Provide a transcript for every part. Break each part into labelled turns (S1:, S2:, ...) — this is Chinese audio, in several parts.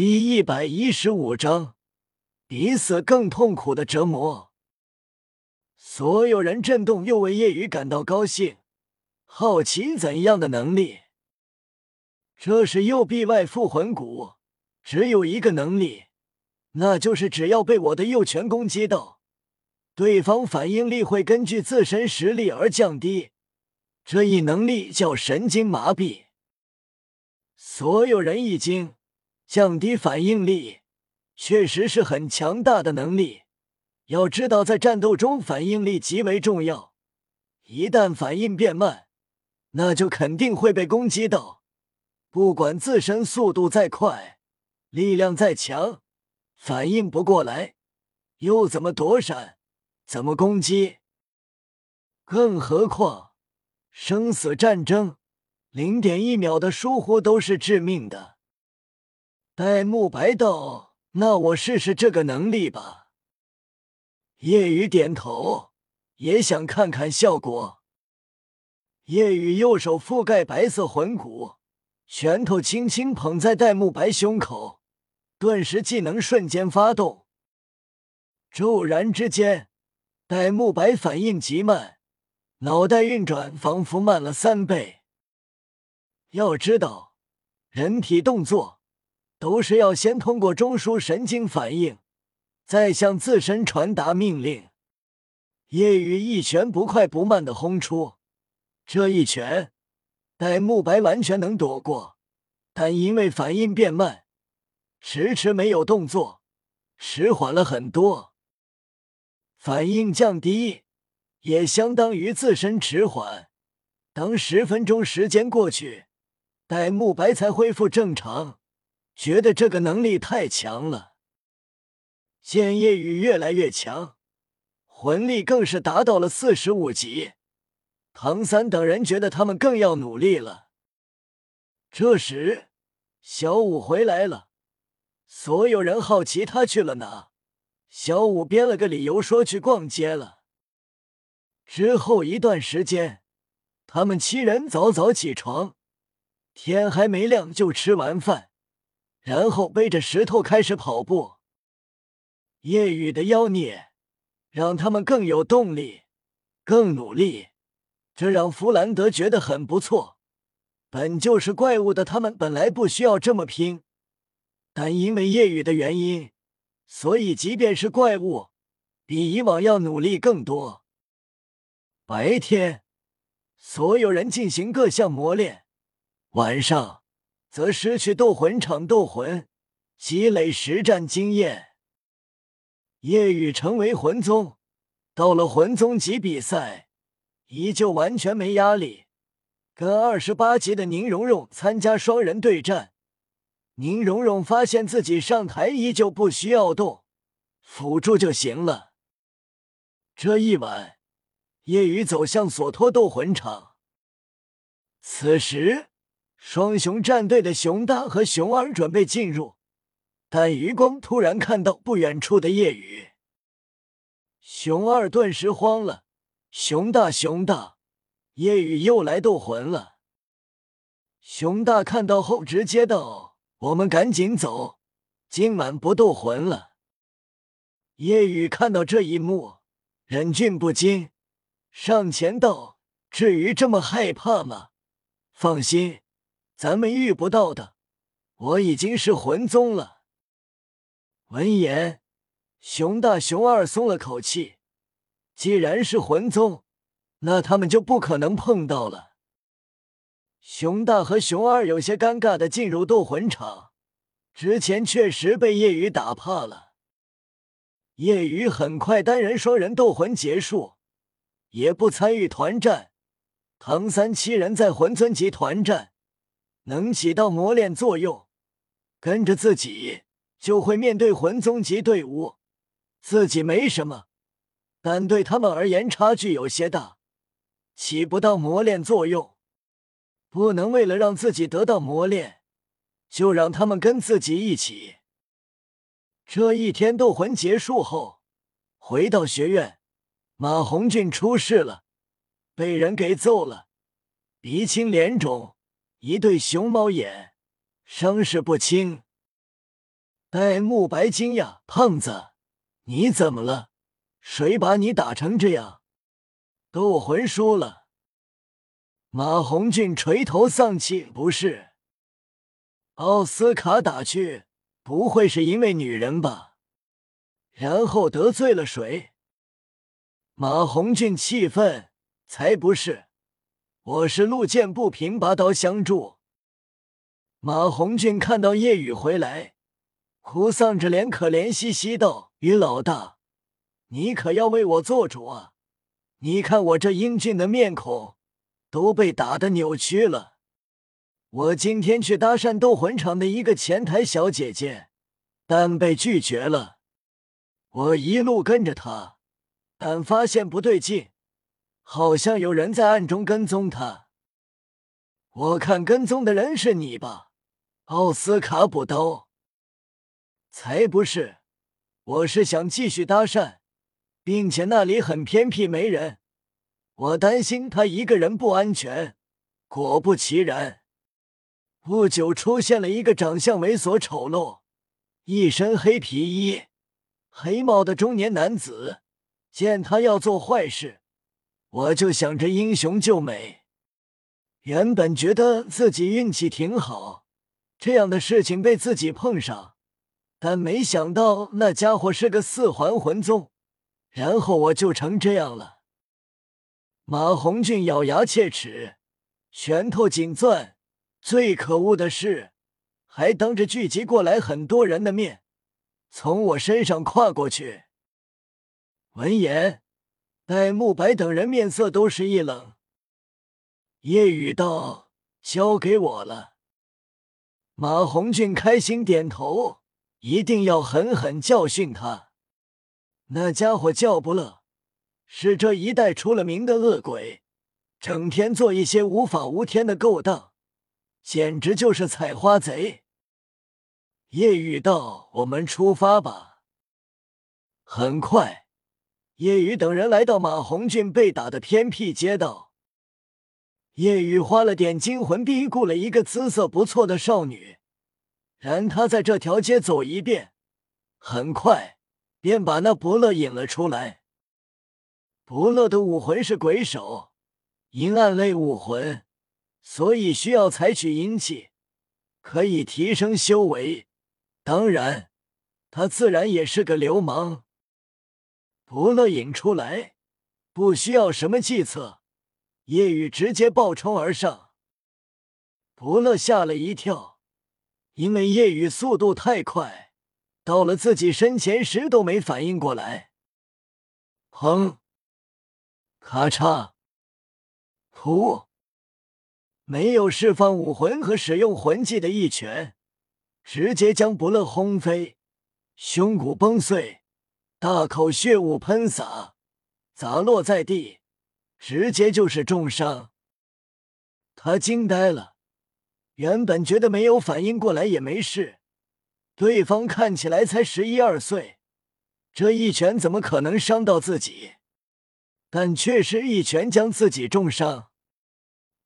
S1: 第一百一十五章，比死更痛苦的折磨。所有人震动，又为夜雨感到高兴，好奇怎样的能力？这是右臂外附魂骨，只有一个能力，那就是只要被我的右拳攻击到，对方反应力会根据自身实力而降低。这一能力叫神经麻痹。所有人一惊。降低反应力确实是很强大的能力。要知道，在战斗中反应力极为重要。一旦反应变慢，那就肯定会被攻击到。不管自身速度再快，力量再强，反应不过来，又怎么躲闪？怎么攻击？更何况，生死战争，零点一秒的疏忽都是致命的。戴沐白道：“那我试试这个能力吧。”夜雨点头，也想看看效果。夜雨右手覆盖白色魂骨，拳头轻轻捧在戴沐白胸口，顿时技能瞬间发动。骤然之间，戴沐白反应极慢，脑袋运转仿佛慢了三倍。要知道，人体动作。都是要先通过中枢神经反应，再向自身传达命令。夜雨一拳不快不慢的轰出，这一拳，戴沐白完全能躲过，但因为反应变慢，迟迟没有动作，迟缓了很多。反应降低，也相当于自身迟缓。当十分钟时间过去，戴沐白才恢复正常。觉得这个能力太强了，见夜雨越来越强，魂力更是达到了四十五级。唐三等人觉得他们更要努力了。这时，小五回来了，所有人好奇他去了哪。小五编了个理由说去逛街了。之后一段时间，他们七人早早起床，天还没亮就吃完饭。然后背着石头开始跑步。夜雨的妖孽让他们更有动力，更努力，这让弗兰德觉得很不错。本就是怪物的他们本来不需要这么拼，但因为夜雨的原因，所以即便是怪物，比以往要努力更多。白天，所有人进行各项磨练，晚上。则失去斗魂场斗魂，积累实战经验。夜雨成为魂宗，到了魂宗级比赛，依旧完全没压力。跟二十八级的宁荣荣参加双人对战，宁荣荣发现自己上台依旧不需要动，辅助就行了。这一晚，夜雨走向索托斗魂场，此时。双雄战队的熊大和熊二准备进入，但余光突然看到不远处的夜雨，熊二顿时慌了。熊大，熊大，夜雨又来斗魂了。熊大看到后直接道：“我们赶紧走，今晚不斗魂了。”夜雨看到这一幕，忍俊不禁，上前道：“至于这么害怕吗？放心。”咱们遇不到的，我已经是魂宗了。闻言，熊大、熊二松了口气。既然是魂宗，那他们就不可能碰到了。熊大和熊二有些尴尬的进入斗魂场，之前确实被夜雨打怕了。夜雨很快单人、双人斗魂结束，也不参与团战。唐三七人在魂尊级团战。能起到磨练作用，跟着自己就会面对魂宗级队伍，自己没什么，但对他们而言差距有些大，起不到磨练作用。不能为了让自己得到磨练，就让他们跟自己一起。这一天斗魂结束后，回到学院，马红俊出事了，被人给揍了，鼻青脸肿。一对熊猫眼，伤势不轻。戴沐白惊讶：“胖子，你怎么了？谁把你打成这样？斗魂输了。”马红俊垂头丧气：“不是，奥斯卡打去，不会是因为女人吧？然后得罪了谁？”马红俊气愤：“才不是，我是路见不平拔刀相助。”马红俊看到叶雨回来，哭丧着脸，可怜兮兮道：“于老大，你可要为我做主啊！你看我这英俊的面孔。”都被打得扭曲了。我今天去搭讪斗魂场的一个前台小姐姐，但被拒绝了。我一路跟着她，但发现不对劲，好像有人在暗中跟踪他。我看跟踪的人是你吧，奥斯卡补刀？才不是！我是想继续搭讪，并且那里很偏僻，没人。我担心他一个人不安全，果不其然，不久出现了一个长相猥琐丑陋、一身黑皮衣、黑帽的中年男子。见他要做坏事，我就想着英雄救美。原本觉得自己运气挺好，这样的事情被自己碰上，但没想到那家伙是个四环魂宗，然后我就成这样了。马红俊咬牙切齿，拳头紧攥。最可恶的是，还当着聚集过来很多人的面，从我身上跨过去。闻言，戴沐白等人面色都是一冷。夜雨道：“交给我了。”马红俊开心点头，一定要狠狠教训他。那家伙叫不乐。是这一代出了名的恶鬼，整天做一些无法无天的勾当，简直就是采花贼。夜雨道：“我们出发吧。”很快，叶雨等人来到马红俊被打的偏僻街道。叶雨花了点金魂币雇了一个姿色不错的少女，让她在这条街走一遍，很快便把那伯乐引了出来。伯乐的武魂是鬼手，阴暗类武魂，所以需要采取阴气，可以提升修为。当然，他自然也是个流氓。不乐引出来，不需要什么计策，夜雨直接暴冲而上。不乐吓了一跳，因为夜雨速度太快，到了自己身前时都没反应过来。砰！咔嚓！噗！没有释放武魂和使用魂技的一拳，直接将不乐轰飞，胸骨崩碎，大口血雾喷洒，砸落在地，直接就是重伤。他惊呆了，原本觉得没有反应过来也没事，对方看起来才十一二岁，这一拳怎么可能伤到自己？但确实一拳将自己重伤，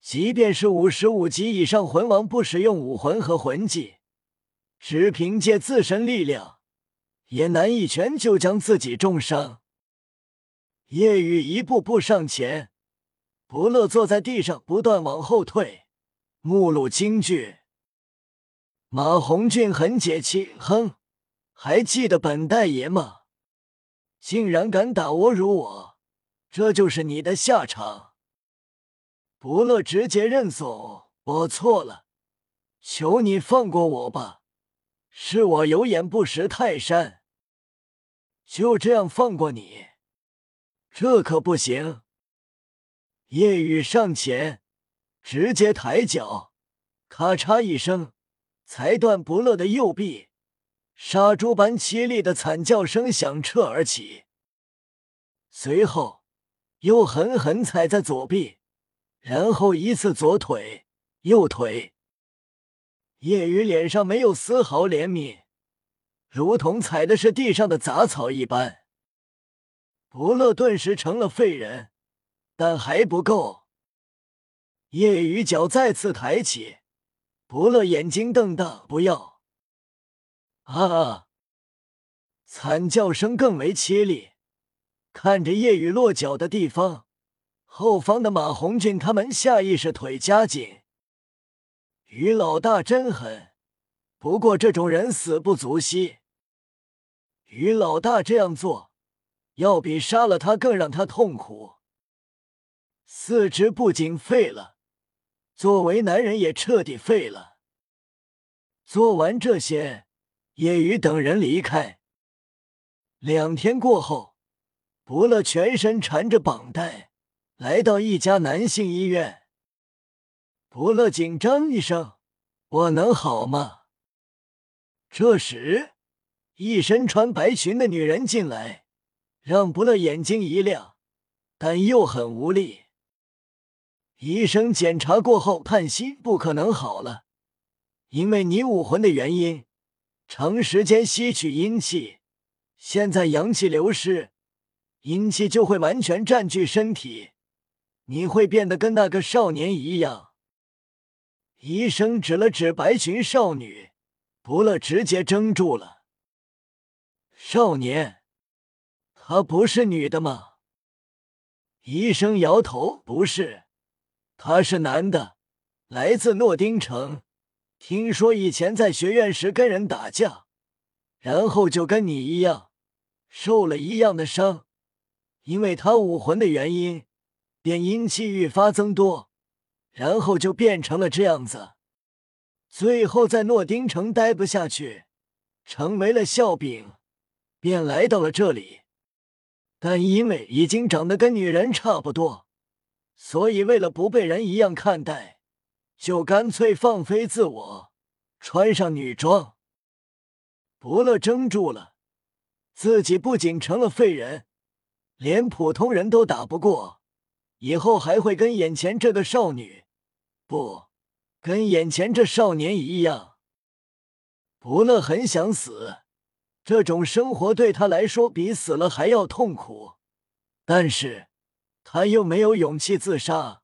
S1: 即便是五十五级以上魂王，不使用武魂和魂技，只凭借自身力量，也难一拳就将自己重伤。叶雨一步步上前，不乐坐在地上，不断往后退，目露惊惧。马红俊很解气，哼，还记得本大爷吗？竟然敢打我辱我！这就是你的下场！不乐直接认怂，我错了，求你放过我吧，是我有眼不识泰山。就这样放过你？这可不行！夜雨上前，直接抬脚，咔嚓一声，裁断不乐的右臂，杀猪般凄厉的惨叫声响彻而起，随后。又狠狠踩在左臂，然后一次左腿、右腿。夜雨脸上没有丝毫怜悯，如同踩的是地上的杂草一般。伯乐顿时成了废人，但还不够。叶雨脚再次抬起，伯乐眼睛瞪大，不要！啊！惨叫声更为凄厉。看着夜雨落脚的地方，后方的马红俊他们下意识腿夹紧。于老大真狠，不过这种人死不足惜。于老大这样做，要比杀了他更让他痛苦。四肢不仅废了，作为男人也彻底废了。做完这些，叶雨等人离开。两天过后，伯乐全身缠着绑带，来到一家男性医院。伯乐紧张一声：“我能好吗？”这时。一身穿白裙的女人进来，让不乐眼睛一亮，但又很无力。医生检查过后叹息：“不可能好了，因为你武魂的原因，长时间吸取阴气，现在阳气流失，阴气就会完全占据身体，你会变得跟那个少年一样。”医生指了指白裙少女，不乐直接怔住了。少年，她不是女的吗？医生摇头，不是，他是男的，来自诺丁城。听说以前在学院时跟人打架，然后就跟你一样，受了一样的伤。因为他武魂的原因，便阴气愈发增多，然后就变成了这样子。最后在诺丁城待不下去，成为了笑柄。便来到了这里，但因为已经长得跟女人差不多，所以为了不被人一样看待，就干脆放飞自我，穿上女装。不乐怔住了，自己不仅成了废人，连普通人都打不过，以后还会跟眼前这个少女，不，跟眼前这少年一样。不乐很想死。这种生活对他来说比死了还要痛苦，但是他又没有勇气自杀。